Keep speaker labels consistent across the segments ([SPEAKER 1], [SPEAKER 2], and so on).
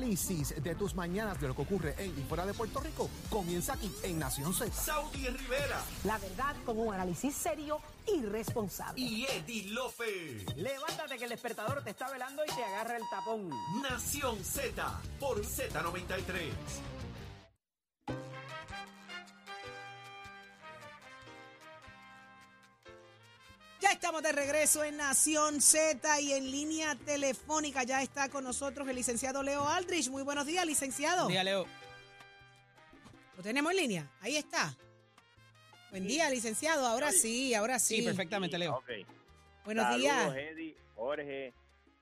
[SPEAKER 1] análisis de tus mañanas de lo que ocurre en y fuera de Puerto Rico comienza aquí en Nación Z.
[SPEAKER 2] Saudi Rivera
[SPEAKER 3] La verdad con un análisis serio y responsable.
[SPEAKER 2] y Eddie Lofe.
[SPEAKER 4] Levántate que el despertador te está velando y te agarra el tapón.
[SPEAKER 2] Nación Z por Z93.
[SPEAKER 5] Estamos de regreso en Nación Z y en línea telefónica ya está con nosotros el licenciado Leo Aldrich. Muy buenos días, licenciado.
[SPEAKER 4] Día, Leo.
[SPEAKER 5] ¿Lo tenemos en línea? Ahí está. Buen día, licenciado. Ahora sí, ahora sí.
[SPEAKER 4] Sí, perfectamente, Leo.
[SPEAKER 5] Buenos
[SPEAKER 6] Saludos,
[SPEAKER 5] días.
[SPEAKER 6] Eddie, Jorge,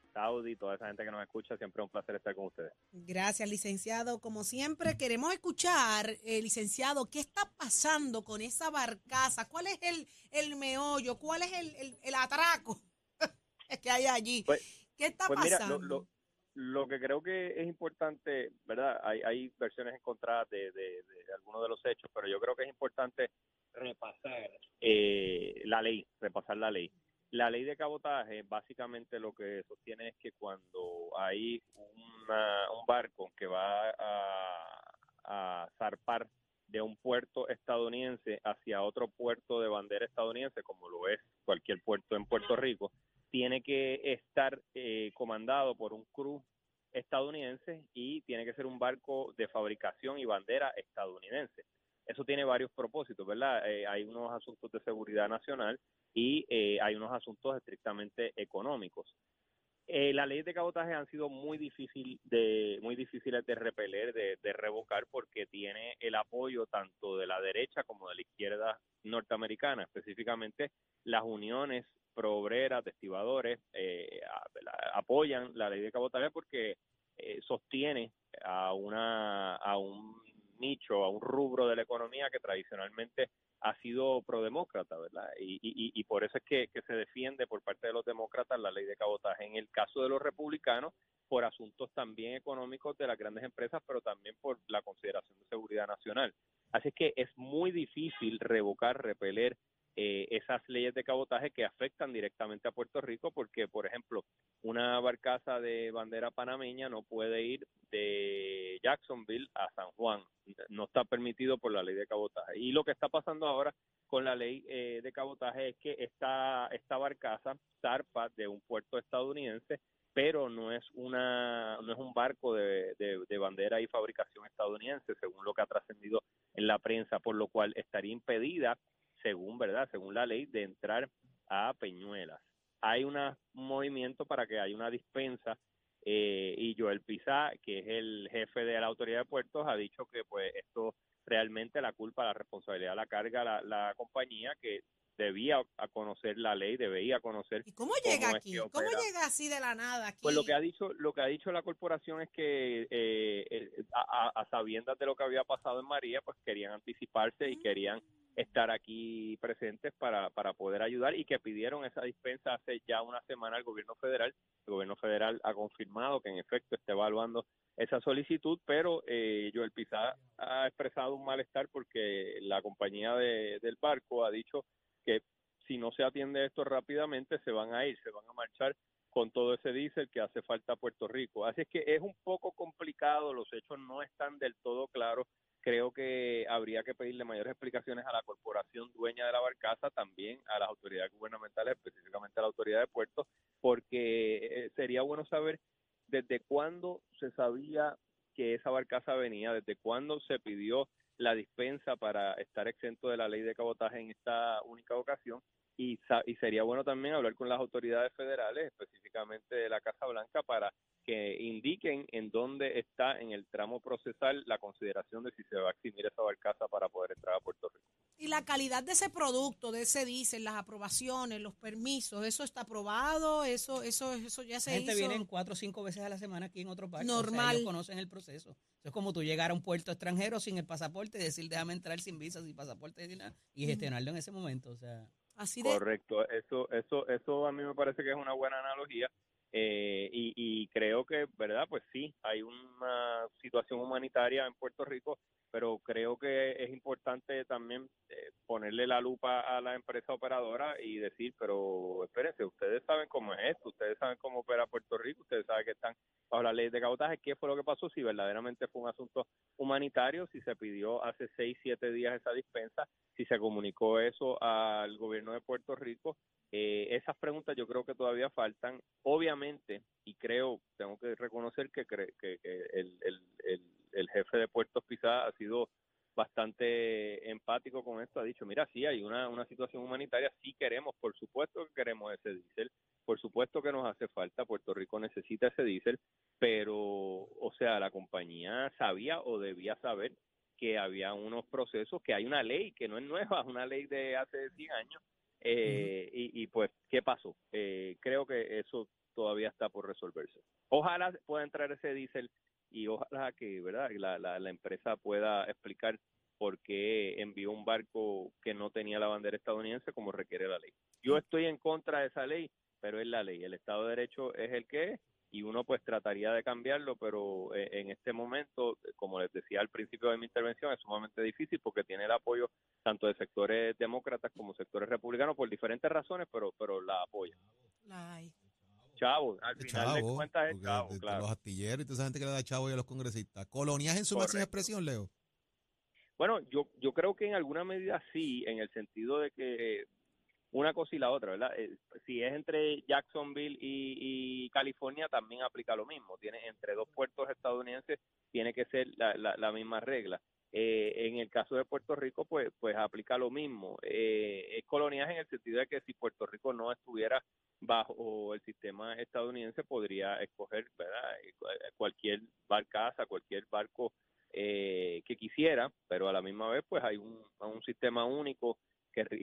[SPEAKER 6] Saudi, toda esa gente que nos escucha. Siempre es un placer estar con ustedes.
[SPEAKER 5] Gracias, licenciado. Como siempre, queremos escuchar, eh, licenciado, ¿qué está pasando con esa barcaza? ¿Cuál es el, el meollo? ¿Cuál es el, el- el atraco que hay allí?
[SPEAKER 6] Pues-
[SPEAKER 5] ¿Qué está
[SPEAKER 6] Pues mira,
[SPEAKER 5] pasando?
[SPEAKER 6] lo, lo, lo que creo que es importante, ¿verdad? Hay, hay versiones encontradas de, de, de algunos de los hechos, pero yo creo que es importante repasar eh, la ley, repasar la ley. La ley de cabotaje básicamente lo que sostiene es que cuando hay un barco que va a, a zarpar de un puerto estadounidense hacia otro puerto de bandera estadounidense, como lo es cualquier puerto en Puerto Rico, tiene que estar eh, comandado por un crew estadounidense y tiene que ser un barco de fabricación y bandera estadounidense. Eso tiene varios propósitos, ¿verdad? Eh, hay unos asuntos de seguridad nacional y eh, hay unos asuntos estrictamente económicos. Eh, las leyes de cabotaje han sido muy difícil de muy difíciles de repeler, de, de revocar, porque tiene el apoyo tanto de la derecha como de la izquierda norteamericana, específicamente las uniones pro-obreras, de estibadores, eh, apoyan la ley de cabotaje porque eh, sostiene a una a un nicho, a un rubro de la economía que tradicionalmente ha sido prodemócrata, ¿verdad? Y, y, y por eso es que, que se defiende por parte de los demócratas la ley de cabotaje. En el caso de los republicanos, por asuntos también económicos de las grandes empresas, pero también por la consideración de seguridad nacional. Así que es muy difícil revocar, repeler eh, esas leyes de cabotaje que afectan directamente a Puerto Rico, porque, por ejemplo, una barcaza de bandera panameña no puede ir de Jacksonville a San Juan. No está permitido por la ley de cabotaje. Y lo que está pasando ahora con la ley eh, de cabotaje es que esta, esta barcaza zarpa de un puerto estadounidense, pero no es una no es un barco de, de, de bandera y fabricación estadounidense, según lo que ha trascendido en la prensa, por lo cual estaría impedida, según verdad, según la ley, de entrar a Peñuelas. Hay una, un movimiento para que haya una dispensa eh, y Joel Pizá, que es el jefe de la autoridad de puertos, ha dicho que pues esto realmente la culpa, la responsabilidad la carga la, la compañía que debía a conocer la ley, debía conocer
[SPEAKER 5] ¿Y cómo llega aquí?
[SPEAKER 6] que
[SPEAKER 5] ¿Cómo llega así de la nada aquí?
[SPEAKER 6] Pues lo que ha dicho, lo que ha dicho la corporación es que eh, eh, a, sabiendas de lo que había pasado en María, pues querían anticiparse y querían estar aquí presentes para, para poder ayudar y que pidieron esa dispensa hace ya una semana al gobierno federal. El gobierno federal ha confirmado que en efecto está evaluando esa solicitud, pero eh, Joel Pizá ha expresado un malestar porque la compañía de- del barco ha dicho que si no se atiende esto rápidamente se van a ir, se van a marchar con todo ese diésel que hace falta a Puerto Rico. Así es que es un poco complicado, los hechos no están del todo claros. Creo que habría que pedirle mayores explicaciones a la corporación dueña de la barcaza, también a las autoridades gubernamentales, específicamente a la autoridad de puertos, porque eh, sería bueno saber desde cuándo se sabía que esa barcaza venía, desde cuándo se pidió la dispensa para estar exento de la ley de cabotaje en esta única ocasión y, sa- y sería bueno también hablar con las autoridades federales, específicamente de la Casa Blanca, para que indiquen en dónde está en el tramo procesal la consideración de si se va a eximir esa barcaza para poder entrar a Puerto Rico.
[SPEAKER 5] Y la calidad de ese producto, de ese diésel, las aprobaciones, los permisos, ¿eso está aprobado? ¿Eso eso eso ya se
[SPEAKER 4] La gente
[SPEAKER 5] hizo?
[SPEAKER 4] viene cuatro o cinco veces a la semana aquí en otro país.
[SPEAKER 5] Normal.
[SPEAKER 4] ellos conocen el proceso. Eso es como tú llegar a un puerto extranjero sin el pasaporte y decir déjame entrar sin visa, sin pasaporte sin nada, y gestionarlo en ese momento. O sea,
[SPEAKER 6] Correcto, eso, eso, eso a mí me parece que es una buena analogía Eh, y, y creo que, ¿verdad? Pues sí, hay una situación humanitaria en Puerto Rico, pero creo que es importante también eh, ponerle la lupa a la empresa operadora y decir, pero espérense, ustedes saben cómo es esto, ustedes saben cómo opera Puerto Rico, ustedes saben que están bajo la ley de cabotaje, qué fue lo que pasó, si verdaderamente fue un asunto humanitario, si se pidió hace seis, siete días esa dispensa, si se comunicó eso al gobierno de Puerto Rico, eh, esas preguntas yo creo que todavía faltan. Obviamente, y creo, tengo que reconocer que, que, el, el, el, jefe de Puertos Pizá ha sido bastante empático con esto. Ha dicho, mira, sí, hay una, una situación humanitaria, sí queremos, por supuesto que queremos ese diésel, por supuesto que nos hace falta, Puerto Rico necesita ese diésel, pero, o sea, la compañía sabía o debía saber que había unos procesos, que hay una ley que no es nueva, una ley de hace 100 años, eh, y, y, pues, ¿qué pasó? Eh, creo que eso todavía está por resolverse. Ojalá pueda entrar ese diésel y ojalá que verdad la, la, la empresa pueda explicar por qué envió un barco que no tenía la bandera estadounidense como requiere la ley. Yo estoy en contra de esa ley, pero es la ley. El Estado de Derecho es el que es y uno pues trataría de cambiarlo, pero eh, en este momento, como les decía al principio de mi intervención, es sumamente difícil porque tiene el apoyo tanto de sectores demócratas como sectores republicanos por diferentes razones, pero pero la apoyan.
[SPEAKER 5] Ay.
[SPEAKER 6] Chavo, al
[SPEAKER 7] De
[SPEAKER 6] final de
[SPEAKER 7] chavo,
[SPEAKER 6] cuentas es chavo,
[SPEAKER 7] de- de
[SPEAKER 6] claro.
[SPEAKER 7] los astilleros y toda esa gente que le da chavo y a los congresistas. Colonias en su máxima
[SPEAKER 6] Correcto.
[SPEAKER 7] expresión, Leo.
[SPEAKER 6] Bueno, yo, yo creo que en alguna medida sí, en el sentido de que una cosa y la otra, ¿verdad? Eh, si es entre Jacksonville y, California, también aplica lo mismo. Tiene entre dos puertos estadounidenses tiene que ser la, la, misma regla. Eh, en el caso de Puerto Rico, pues, pues aplica lo mismo. Eh, es coloniaje en el sentido de que si Puerto Rico no estuviera bajo el sistema estadounidense, podría escoger, ¿verdad? Eh, cual- Cualquier barcaza, cualquier barco eh, que quisiera, pero a la misma vez, pues hay un, un sistema único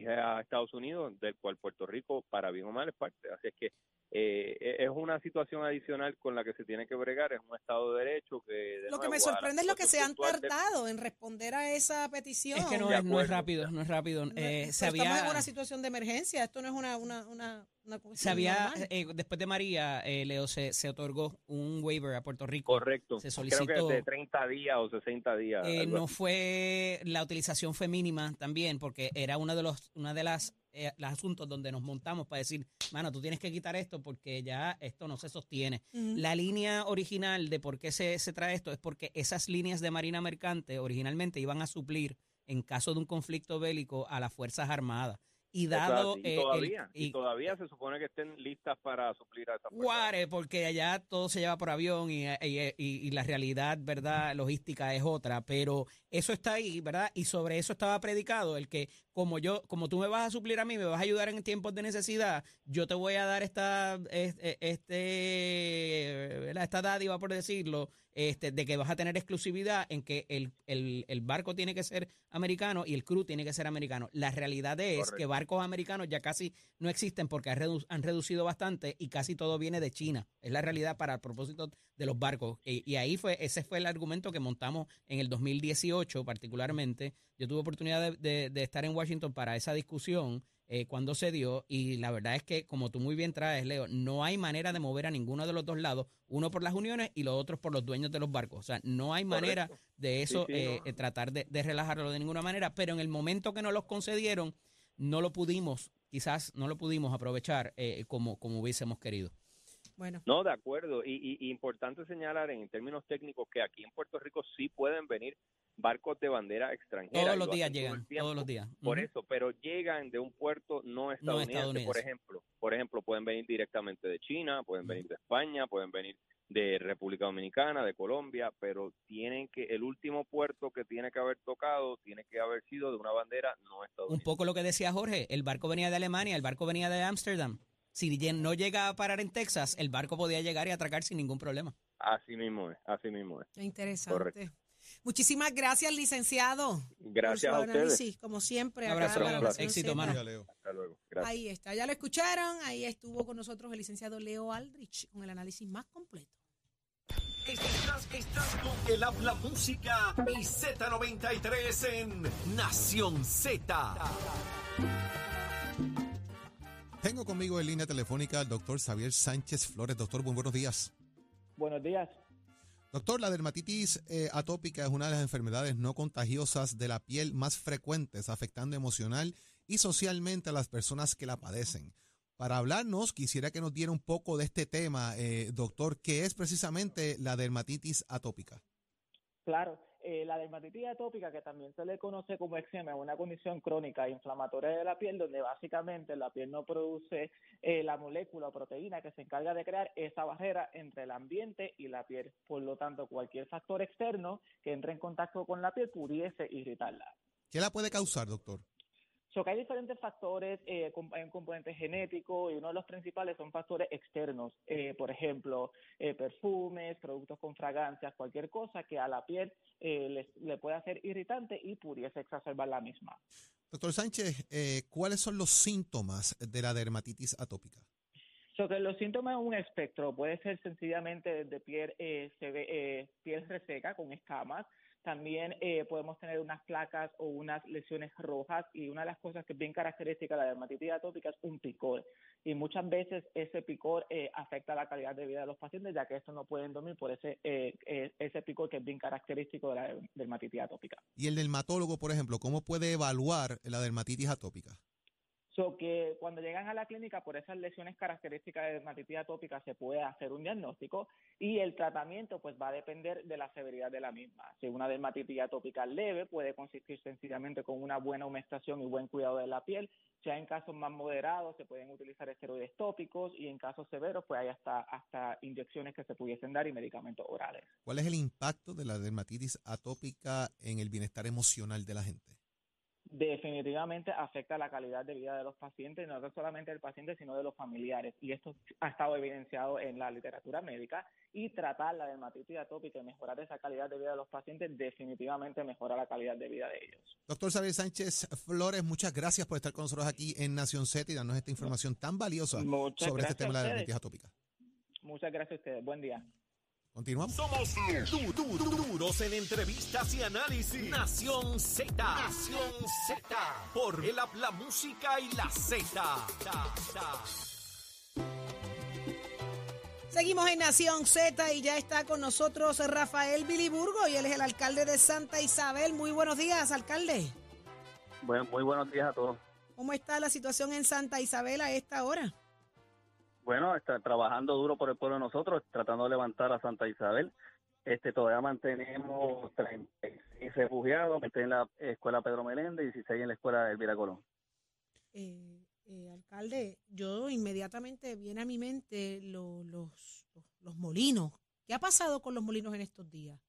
[SPEAKER 6] a Estados Unidos, del cual Puerto Rico, para bien o mal, es parte. Así es que eh, es una situación adicional con la que se tiene que bregar, es un Estado de Derecho que... de
[SPEAKER 5] Lo que me sorprende es lo que se han
[SPEAKER 6] de-
[SPEAKER 5] tardado en responder a esa petición.
[SPEAKER 4] Es que no es, no es rápido, no es rápido.
[SPEAKER 5] No,
[SPEAKER 4] Eh, se
[SPEAKER 5] estamos
[SPEAKER 4] había-
[SPEAKER 5] en una situación de emergencia, esto no es una, una, una, una
[SPEAKER 4] se había,
[SPEAKER 5] normal.
[SPEAKER 4] eh, después de María, eh, Leo, se, se otorgó un waiver a Puerto Rico.
[SPEAKER 6] Correcto.
[SPEAKER 4] Se
[SPEAKER 6] Creo
[SPEAKER 4] solicitó-
[SPEAKER 6] que de 30 días o 60 días.
[SPEAKER 4] Eh, no fue, la utilización fue mínima también, porque era uno de los, una de las eh, los asuntos donde nos montamos para decir, mano, tú tienes que quitar esto porque ya esto no se sostiene. La línea original de por qué se, se trae esto es porque esas líneas de Marina Mercante originalmente iban a suplir, en caso de un conflicto bélico, a las Fuerzas Armadas. Y dado
[SPEAKER 6] y
[SPEAKER 4] el-
[SPEAKER 6] todavía, y,
[SPEAKER 4] y-
[SPEAKER 6] todavía se supone que estén listas para suplir a esa.
[SPEAKER 4] Guare, porque allá todo se lleva por avión y- y la realidad, ¿verdad? Logística es otra, pero eso está ahí, ¿verdad? Y sobre eso estaba predicado el que como yo, como tú me vas a suplir a mí, me vas a ayudar en tiempos de necesidad, yo te voy a dar esta, es- e- este, esta dádiva, por decirlo, este, de que vas a tener exclusividad en que el, el- el barco tiene que ser americano y el crew tiene que ser americano. La realidad es
[SPEAKER 6] Correcto.
[SPEAKER 4] que barcos americanos ya casi no existen porque han, redu- han reducido bastante y casi todo viene de China. Es la realidad para el propósito de los barcos. Y, y ahí fue, ese fue el argumento que montamos en el 2018 particularmente. Yo tuve oportunidad de, de- de estar en Washington para esa discusión eh, cuando se dio y la verdad es que, como tú muy bien traes, Leo, no hay manera de mover a ninguno de los dos lados, uno por las uniones y los otros por los dueños de los barcos. O sea, no hay manera
[SPEAKER 6] Correcto.
[SPEAKER 4] de eso
[SPEAKER 6] Sí, sí,
[SPEAKER 4] eh,
[SPEAKER 6] no.
[SPEAKER 4] eh, tratar de, de relajarlo de ninguna manera, pero en el momento que nos los concedieron, no lo pudimos, quizás no lo pudimos aprovechar eh, como, como hubiésemos querido.
[SPEAKER 5] Bueno,
[SPEAKER 6] No, de acuerdo. Y, y- y importante señalar en términos técnicos que aquí en Puerto Rico sí pueden venir barcos de bandera extranjera.
[SPEAKER 4] Todos los
[SPEAKER 6] lo
[SPEAKER 4] días
[SPEAKER 6] todo
[SPEAKER 4] llegan, todos los días.
[SPEAKER 6] Por eso, pero llegan de un puerto no estadounidense,
[SPEAKER 4] estadounidense.
[SPEAKER 6] por ejemplo. Por ejemplo, pueden venir directamente de China, pueden venir de España, pueden venir de República Dominicana, de Colombia, pero tienen que el último puerto que tiene que haber tocado tiene que haber sido de una bandera no
[SPEAKER 4] Un
[SPEAKER 6] estadounidense.
[SPEAKER 4] poco lo que decía Jorge, el barco venía de Alemania, el barco venía de Ámsterdam. Si no llega a parar en Texas, el barco podía llegar y atracar sin ningún problema.
[SPEAKER 6] Así mismo es, así mismo es.
[SPEAKER 5] qué interesante.
[SPEAKER 6] Correcto.
[SPEAKER 5] Muchísimas gracias, licenciado.
[SPEAKER 6] Gracias
[SPEAKER 5] por
[SPEAKER 6] a ustedes.
[SPEAKER 5] análisis, como siempre.
[SPEAKER 4] Un
[SPEAKER 5] acá
[SPEAKER 4] abrazo,
[SPEAKER 5] para
[SPEAKER 6] Leo.
[SPEAKER 5] Nación
[SPEAKER 4] Éxito, mano.
[SPEAKER 6] Hasta luego. Gracias.
[SPEAKER 5] Ahí está, ya lo escucharon. Ahí estuvo con nosotros el licenciado Leo Aldrich con el análisis más completo.
[SPEAKER 2] Estás, estás con el habla música y Z93 en Nación Z.
[SPEAKER 7] Tengo conmigo en línea telefónica al doctor Xavier Sánchez Flores. Doctor, muy buenos días.
[SPEAKER 8] Buenos días.
[SPEAKER 7] Doctor, la dermatitis eh, atópica es una de las enfermedades no contagiosas de la piel más frecuentes, afectando emocional y socialmente a las personas que la padecen. Para hablarnos, quisiera que nos diera un poco de este tema, eh, doctor, que es precisamente la dermatitis atópica.
[SPEAKER 8] Claro, eh, la dermatitis atópica, que también se le conoce como eczema, es una condición crónica e inflamatoria de la piel donde básicamente la piel no produce eh, la molécula o proteína que se encarga de crear esa barrera entre el ambiente y la piel. Por lo tanto, cualquier factor externo que entre en contacto con la piel pudiese irritarla.
[SPEAKER 7] ¿Qué la puede causar, doctor?
[SPEAKER 8] So que hay diferentes factores, eh, hay un componente genético y uno de los principales son factores externos, eh, por ejemplo, eh, perfumes, productos con fragancias, cualquier cosa que a la piel eh, le, le pueda hacer irritante y pudiese exacerbar la misma.
[SPEAKER 7] Doctor Sánchez, eh, ¿cuáles son los síntomas de la dermatitis atópica?
[SPEAKER 8] So que los síntomas en un espectro puede ser sencillamente de piel, eh, se ve, eh, piel reseca con escamas, también eh, podemos tener unas placas o unas lesiones rojas y una de las cosas que es bien característica de la dermatitis atópica es un picor. Y muchas veces ese picor eh, afecta la calidad de vida de los pacientes ya que estos no pueden dormir por ese, eh, eh, ese picor que es bien característico de la dermatitis atópica.
[SPEAKER 7] Y el dermatólogo, por ejemplo, ¿cómo puede evaluar la dermatitis atópica?
[SPEAKER 8] So que cuando llegan a la clínica por esas lesiones características de dermatitis atópica se puede hacer un diagnóstico y el tratamiento pues va a depender de la severidad de la misma. Si una dermatitis atópica leve puede consistir sencillamente con una buena humectación y buen cuidado de la piel. Ya en casos más moderados se pueden utilizar esteroides tópicos y en casos severos pues hay hasta hasta inyecciones que se pudiesen dar y medicamentos orales.
[SPEAKER 7] ¿Cuál es el impacto de la dermatitis atópica en el bienestar emocional de la gente?
[SPEAKER 8] Definitivamente afecta la calidad de vida de los pacientes, no solamente del paciente, sino de los familiares. Y esto ha estado evidenciado en la literatura médica y tratar la dermatitis atópica y mejorar esa calidad de vida de los pacientes definitivamente mejora la calidad de vida de ellos.
[SPEAKER 7] Doctor Xavier Sánchez Flores, muchas gracias por estar con nosotros aquí en Nación Z y darnos esta información tan valiosa
[SPEAKER 8] Muchas
[SPEAKER 7] sobre este tema de la dermatitis atópica.
[SPEAKER 8] Muchas gracias a ustedes. Buen día.
[SPEAKER 7] Continuamos.
[SPEAKER 2] Somos du- du- du- duros en entrevistas y análisis. Nación Z. Nación Z. Por el la música y la Z.
[SPEAKER 5] Seguimos en Nación Z y ya está con nosotros Rafael Biliburgo y él es el alcalde de Santa Isabel. Muy buenos días, alcalde.
[SPEAKER 9] Bueno, muy buenos días a todos.
[SPEAKER 5] ¿Cómo está la situación en Santa Isabel a esta hora?
[SPEAKER 9] Bueno, está trabajando duro por el pueblo de nosotros, tratando de levantar a Santa Isabel. Este, todavía mantenemos 36 refugiados, 20 en la escuela Pedro Meléndez y 16 en la escuela Elvira Colón.
[SPEAKER 5] Eh, eh, alcalde, yo inmediatamente viene a mi mente lo- los, los, los molinos. ¿Qué ha pasado con los molinos en estos días?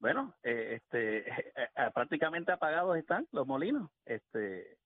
[SPEAKER 9] Bueno, eh, este, eh, prácticamente apagados están los molinos. Este,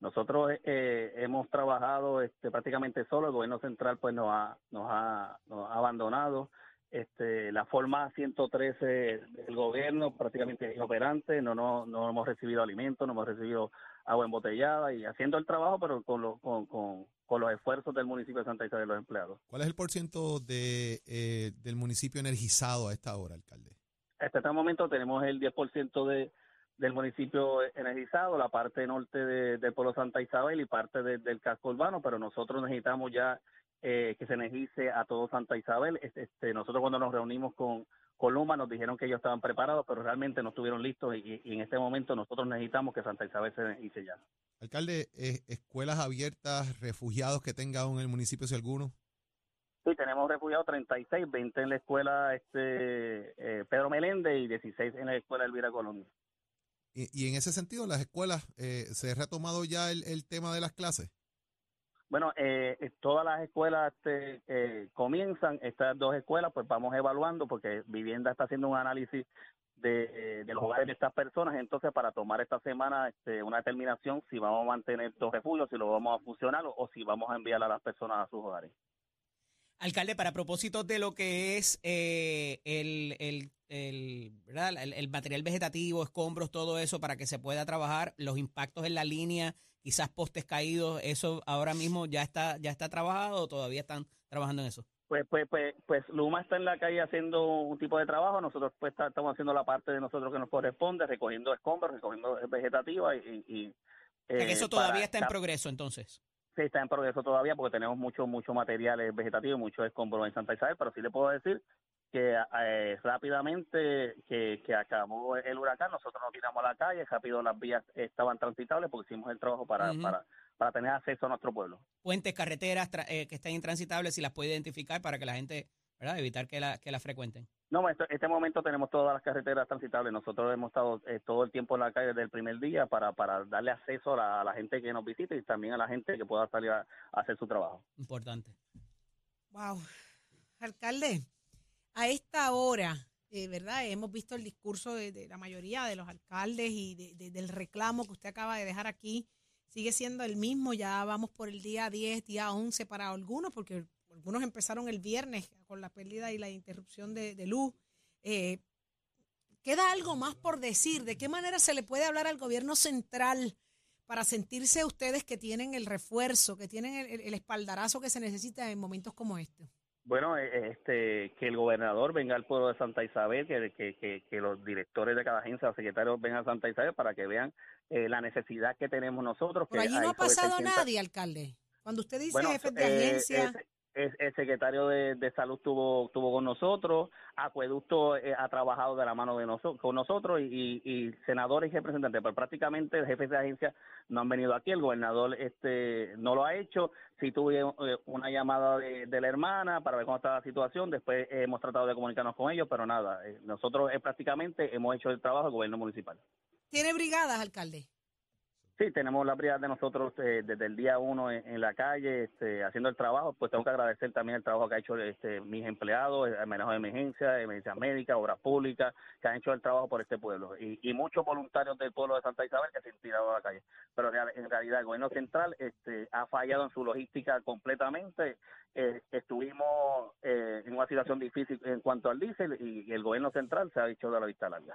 [SPEAKER 9] nosotros eh, hemos trabajado este, prácticamente solo, el gobierno central pues nos ha, nos ha, nos ha abandonado. Este, la forma 113 del gobierno prácticamente es inoperante, no, no, no hemos recibido alimentos, no hemos recibido agua embotellada y haciendo el trabajo, pero con, lo- con, con, con los esfuerzos del municipio de Santa Isabel de los empleados.
[SPEAKER 7] ¿Cuál es el porciento de, eh, del municipio energizado a esta hora, alcalde?
[SPEAKER 9] Hasta este momento tenemos el 10% de, del municipio energizado, la parte norte de- del pueblo Santa Isabel y parte de- del casco urbano, pero nosotros necesitamos ya eh, que se energice a todo Santa Isabel. Este, este, nosotros cuando nos reunimos con, con Luma nos dijeron que ellos estaban preparados, pero realmente no estuvieron listos y, y en este momento nosotros necesitamos que Santa Isabel se energice ya.
[SPEAKER 7] Alcalde, eh, escuelas abiertas, refugiados que tenga aún en el municipio, si alguno.
[SPEAKER 9] Sí, tenemos refugiados 36, 20 en la escuela este eh, Pedro Meléndez y 16 en la escuela Elvira Colón.
[SPEAKER 7] Y, en ese sentido, las escuelas, eh, ¿se ha retomado ya el, el tema de las clases?
[SPEAKER 9] Bueno, eh, eh, todas las escuelas este, eh, comienzan, estas dos escuelas, pues vamos evaluando, porque Vivienda está haciendo un análisis de, de los hogares de estas personas, entonces para tomar esta semana este, una determinación si vamos a mantener dos refugios, si lo vamos a fusionar o, o si vamos a enviar a las personas a sus hogares.
[SPEAKER 4] Alcalde, para propósito de lo que es eh, el, el, el, ¿verdad? El, el material vegetativo, escombros, todo eso, para que se pueda trabajar, los impactos en la línea, quizás postes caídos, eso ahora mismo ya está, ya está trabajado o todavía están trabajando en eso.
[SPEAKER 9] Pues, pues, pues, pues Luma está en la calle haciendo un tipo de trabajo, nosotros pues está- estamos haciendo la parte de nosotros que nos corresponde, recogiendo escombros, recogiendo vegetativa y... y
[SPEAKER 4] O sea, que
[SPEAKER 9] eh,
[SPEAKER 4] eso todavía
[SPEAKER 9] para-
[SPEAKER 4] está en progreso entonces.
[SPEAKER 9] Sí, está en progreso todavía porque tenemos mucho, mucho material vegetativo y mucho escombro en Santa Isabel, pero sí le puedo decir que eh, rápidamente que, que acabó el huracán, nosotros nos tiramos a la calle, rápido las vías estaban transitables porque hicimos el trabajo para, para, para tener acceso a nuestro pueblo.
[SPEAKER 4] Puentes, carreteras tra- eh, que estén intransitables, si las puede identificar para que la gente, ¿verdad? Evitar que la, que la frecuenten.
[SPEAKER 9] No, en este, este momento tenemos todas las carreteras transitables. Nosotros hemos estado eh, todo el tiempo en la calle desde el primer día para, para darle acceso a la, a la gente que nos visite y también a la gente que pueda salir a, a hacer su trabajo.
[SPEAKER 4] Importante.
[SPEAKER 5] Wow. Alcalde, a esta hora, eh, ¿verdad? Hemos visto el discurso de, de la mayoría de los alcaldes y de- de- del reclamo que usted acaba de dejar aquí. Sigue siendo el mismo, ya vamos por el día 10, día 11 para algunos, porque algunos empezaron el viernes con la pérdida y la interrupción de, de luz. Eh, ¿Queda algo más por decir? ¿De qué manera se le puede hablar al gobierno central para sentirse ustedes que tienen el refuerzo, que tienen el, el espaldarazo que se necesita en momentos como este?
[SPEAKER 9] Bueno, eh, este, que el gobernador venga al pueblo de Santa Isabel, que, que, que, que los directores de cada agencia, los secretarios vengan a Santa Isabel para que vean eh, la necesidad que tenemos nosotros. Que
[SPEAKER 5] allí no ha pasado
[SPEAKER 9] 600
[SPEAKER 5] nadie, alcalde. Cuando usted dice
[SPEAKER 9] Bueno,
[SPEAKER 5] jefes de
[SPEAKER 9] eh,
[SPEAKER 5] agencia,
[SPEAKER 9] el secretario de, de salud tuvo tuvo con nosotros, Acueducto eh, ha trabajado de la mano de noso- con nosotros y, senadores y representantes, pero prácticamente los jefes de agencia no han venido aquí, el gobernador este no lo ha hecho, sí tuve eh, una llamada de, de la hermana para ver cómo está la situación, después hemos tratado de comunicarnos con ellos, pero nada, eh, nosotros prácticamente hemos hecho el trabajo del gobierno municipal.
[SPEAKER 5] tiene brigadas, alcalde.
[SPEAKER 9] Sí, tenemos la brigada de nosotros eh, desde el día uno en, la calle, este, haciendo el trabajo. Pues tengo que agradecer también el trabajo que ha hecho este, mis empleados, el manejo de emergencia, emergencias médicas, obras públicas, que han hecho el trabajo por este pueblo. Y, muchos voluntarios del pueblo de Santa Isabel que se han tirado a la calle. Pero en realidad el gobierno central este, ha fallado en su logística completamente. Eh, estuvimos eh, en una situación difícil en cuanto al diésel y, el gobierno central se ha hecho de la vista larga.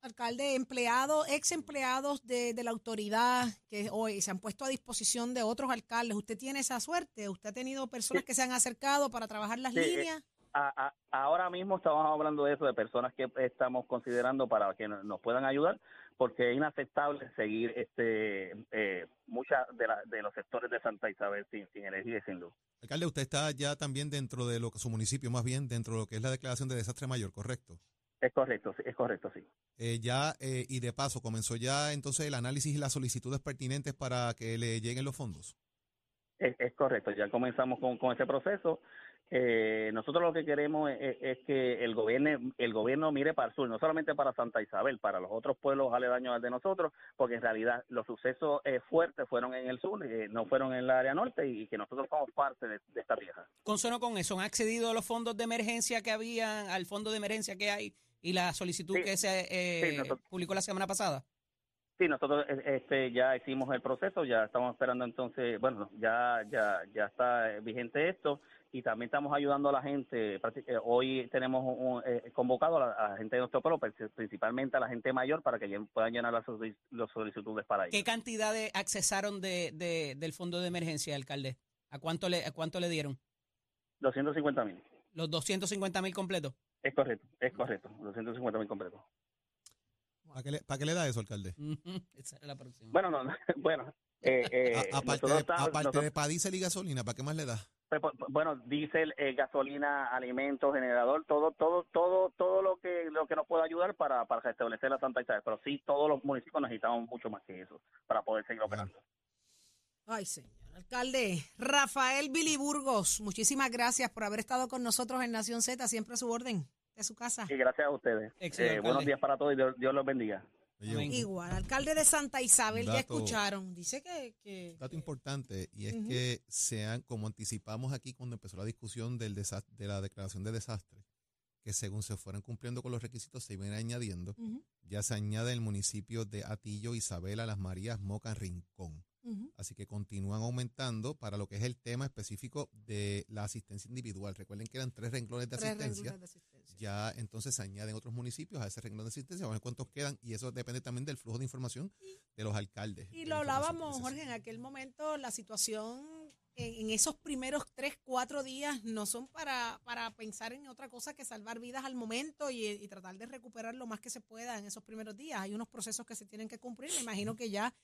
[SPEAKER 5] Alcalde, empleados, ex empleados de, de la autoridad que hoy se han puesto a disposición de otros alcaldes. ¿Usted tiene esa suerte? ¿Usted ha tenido personas
[SPEAKER 9] Sí.
[SPEAKER 5] que se han acercado para trabajar las
[SPEAKER 9] Sí, eh,
[SPEAKER 5] líneas?
[SPEAKER 9] a- a- ahora mismo estamos hablando de eso, de personas que estamos considerando para que nos, nos puedan ayudar, porque es inaceptable seguir este eh, muchas de, la- de los sectores de Santa Isabel sin, sin energía y sin luz.
[SPEAKER 7] Alcalde, usted está ya también dentro de lo que su municipio, más bien dentro de lo que es la declaración de desastre mayor, ¿correcto?
[SPEAKER 9] Es correcto, sí, es correcto, sí.
[SPEAKER 7] Eh, ya, eh, y de paso, comenzó ya entonces el análisis y las solicitudes pertinentes para que le lleguen los fondos.
[SPEAKER 9] Es, es correcto, ya comenzamos con, con ese proceso. Eh, nosotros lo que queremos es, es- es que el gobierno, el gobierno mire para el sur, no solamente para Santa Isabel, para los otros pueblos aledaños al de nosotros, porque en realidad los sucesos eh, fuertes fueron en el sur, eh, no fueron en el área norte y, que nosotros somos parte de, de esta tierra.
[SPEAKER 4] Consono con eso, ¿han accedido a los fondos de emergencia que habían, al fondo de emergencia que hay y la solicitud
[SPEAKER 9] Sí.
[SPEAKER 4] que se eh,
[SPEAKER 9] Sí, nosotros-
[SPEAKER 4] publicó la semana pasada?
[SPEAKER 9] Sí, nosotros eh, este, ya hicimos el proceso, ya estamos esperando entonces, bueno, ya ya ya está eh, vigente esto y también estamos ayudando a la gente. eh, Hoy tenemos un, eh, convocado a la, a la gente de nuestro pueblo, princi- principalmente a la gente mayor, para que puedan llenar las, las solicitudes para ellos.
[SPEAKER 4] ¿Qué cantidad de accesaron de, de- del fondo de emergencia, alcalde? ¿A cuánto le, a cuánto le dieron?
[SPEAKER 9] 250 mil.
[SPEAKER 4] ¿Los 250 mil completos?
[SPEAKER 9] Es correcto, es correcto, 250 mil completos.
[SPEAKER 7] ¿Para qué, le, para qué le da eso, alcalde?
[SPEAKER 4] Ujú, Esa es la próxima.
[SPEAKER 9] Bueno, no, no, bueno. Eh, eh,
[SPEAKER 7] A- aparte de,
[SPEAKER 9] estamos-
[SPEAKER 7] aparte
[SPEAKER 9] nosotros-
[SPEAKER 7] de para diésel y gasolina, ¿para qué más le da?
[SPEAKER 9] Pues, pues, bueno, diésel, eh, gasolina, alimentos, generador, todo, todo, todo, todo lo que lo que nos pueda ayudar para, para restablecer la Santa Isabel. Pero sí, todos los municipios necesitamos mucho más que eso para poder seguir operando.
[SPEAKER 5] Ay, señor. Alcalde Rafael Billy Burgos, muchísimas gracias por haber estado con nosotros en Nación Z, siempre a su orden, de su casa.
[SPEAKER 9] Y gracias a ustedes. Eh, buenos días para todos y Dios, Dios los bendiga.
[SPEAKER 4] Amén.
[SPEAKER 5] Igual, alcalde de Santa Isabel, ya escucharon, dice que... que-
[SPEAKER 7] dato
[SPEAKER 5] que-
[SPEAKER 7] importante, y es que sean, como anticipamos aquí cuando empezó la discusión del de la declaración de desastre, que según se fueran cumpliendo con los requisitos se iban añadiendo, ya se añade el municipio de Atillo, Isabela, Las Marías, Moca, Rincón. Así que continúan aumentando para lo que es el tema específico de la asistencia individual. Recuerden que eran tres renglones de
[SPEAKER 5] Tres
[SPEAKER 7] asistencia.
[SPEAKER 5] renglones de asistencia.
[SPEAKER 7] Ya entonces se añaden otros municipios a ese renglón de asistencia, vamos a ver cuántos quedan y eso depende también del flujo de información de los alcaldes.
[SPEAKER 5] Y lo hablábamos. Jorge, en aquel momento la situación en, en esos primeros tres, cuatro días no son para, para pensar en otra cosa que salvar vidas al momento y, y tratar de recuperar lo más que se pueda en esos primeros días. Hay unos procesos que se tienen que cumplir. Me imagino que ya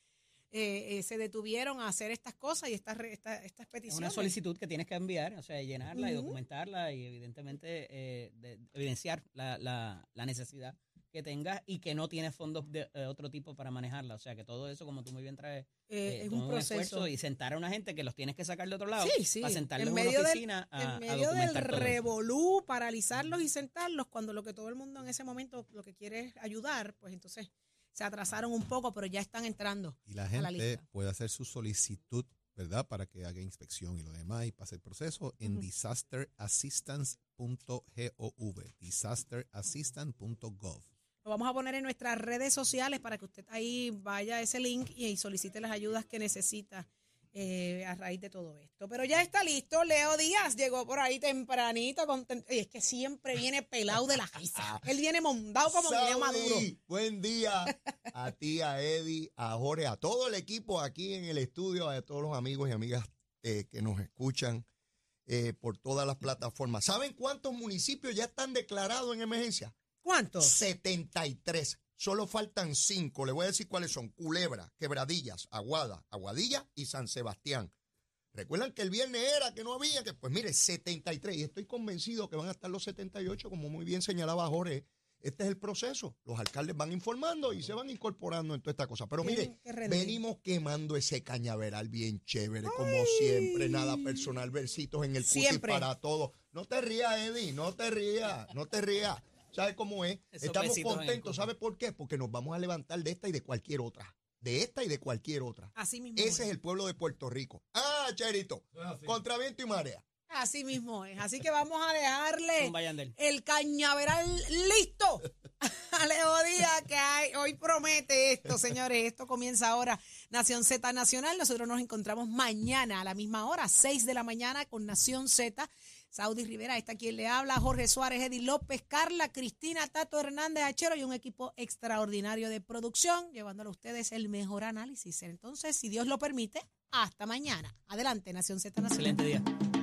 [SPEAKER 5] eh, eh, se detuvieron a hacer estas cosas y estas, estas
[SPEAKER 4] Es
[SPEAKER 5] peticiones.
[SPEAKER 4] una solicitud que tienes que enviar, o sea, llenarla y
[SPEAKER 5] Ujú.
[SPEAKER 4] documentarla y evidentemente eh, de- evidenciar la, la- la necesidad que tengas y que no tienes fondos de eh, otro tipo para manejarla. O sea, que todo eso, como tú muy bien traes,
[SPEAKER 5] Eh,
[SPEAKER 4] eh,
[SPEAKER 5] es un
[SPEAKER 4] esfuerzo
[SPEAKER 5] proceso.
[SPEAKER 4] y sentar a una gente que los tienes que sacar de otro lado
[SPEAKER 5] Sí, sí.
[SPEAKER 4] para sentarlos
[SPEAKER 5] En
[SPEAKER 4] en,
[SPEAKER 5] medio
[SPEAKER 4] una
[SPEAKER 5] del-
[SPEAKER 4] oficina a,
[SPEAKER 5] en
[SPEAKER 4] a
[SPEAKER 5] medio del
[SPEAKER 4] todo eso.
[SPEAKER 5] revolú, paralizarlos y sentarlos, cuando lo que todo el mundo en ese momento lo que quiere es ayudar, pues entonces se atrasaron un poco, pero ya están entrando.
[SPEAKER 7] Y la
[SPEAKER 5] a la
[SPEAKER 7] gente
[SPEAKER 5] lista.
[SPEAKER 7] puede hacer su solicitud, ¿verdad? Para que haga inspección y lo demás y pase el proceso en disasterassistance.gov, disasterassistance.gov.
[SPEAKER 5] Lo vamos a poner en nuestras redes sociales para que usted ahí vaya a ese link y solicite las ayudas que necesita eh, a raíz de todo esto. Pero ya está listo. Leo Díaz llegó por ahí tempranito. content- Oye, es que siempre viene pelado de la risa. Él viene mondado como Guineo Maduro.
[SPEAKER 10] Buen día a ti, a Eddie, a Jorge, a todo el equipo aquí en el estudio, a todos los amigos y amigas eh, que nos escuchan eh, por todas las plataformas. ¿Saben cuántos municipios ya están declarados en emergencia?
[SPEAKER 5] ¿Cuántos?
[SPEAKER 10] 73. Solo faltan cinco. Le voy a decir cuáles son. Culebra, Quebradillas, Aguada, Aguadilla y San Sebastián. Recuerdan que el viernes era que no había, que pues mire, 73. Y estoy convencido que van a estar los 78, como muy bien señalaba Jorge. Este es el proceso. Los alcaldes van informando y se van incorporando en toda esta cosa. Pero mire, venimos quemando ese cañaveral bien chévere, como siempre. Nada personal, versitos en el cutis para todos. No te rías, Eddie, no te rías, no te rías. ¿Sabes cómo es?
[SPEAKER 4] Esos
[SPEAKER 10] Estamos contentos. ¿Sabe por qué? Porque nos vamos a levantar de esta y de cualquier otra. De esta y de cualquier otra.
[SPEAKER 5] Así mismo
[SPEAKER 10] Ese
[SPEAKER 5] es.
[SPEAKER 10] es el pueblo de Puerto Rico. Ah, Cherito. Contra viento y marea.
[SPEAKER 5] Así mismo es. Así que vamos a dejarle el cañaveral listo a Leo Díaz, que hay, hoy promete esto, señores. Esto comienza ahora, Nación Z Nacional. Nosotros nos encontramos mañana a la misma hora, 6 de la mañana, con Nación Z. Saudi Rivera, está quien le habla, Jorge Suárez, Eddie López, Carla, Cristina, Tato Hernández Achero y un equipo extraordinario de producción, llevándole a ustedes el mejor análisis. Entonces, si Dios lo permite, hasta mañana. Adelante, Nación Z Nacional.
[SPEAKER 4] Excelente día.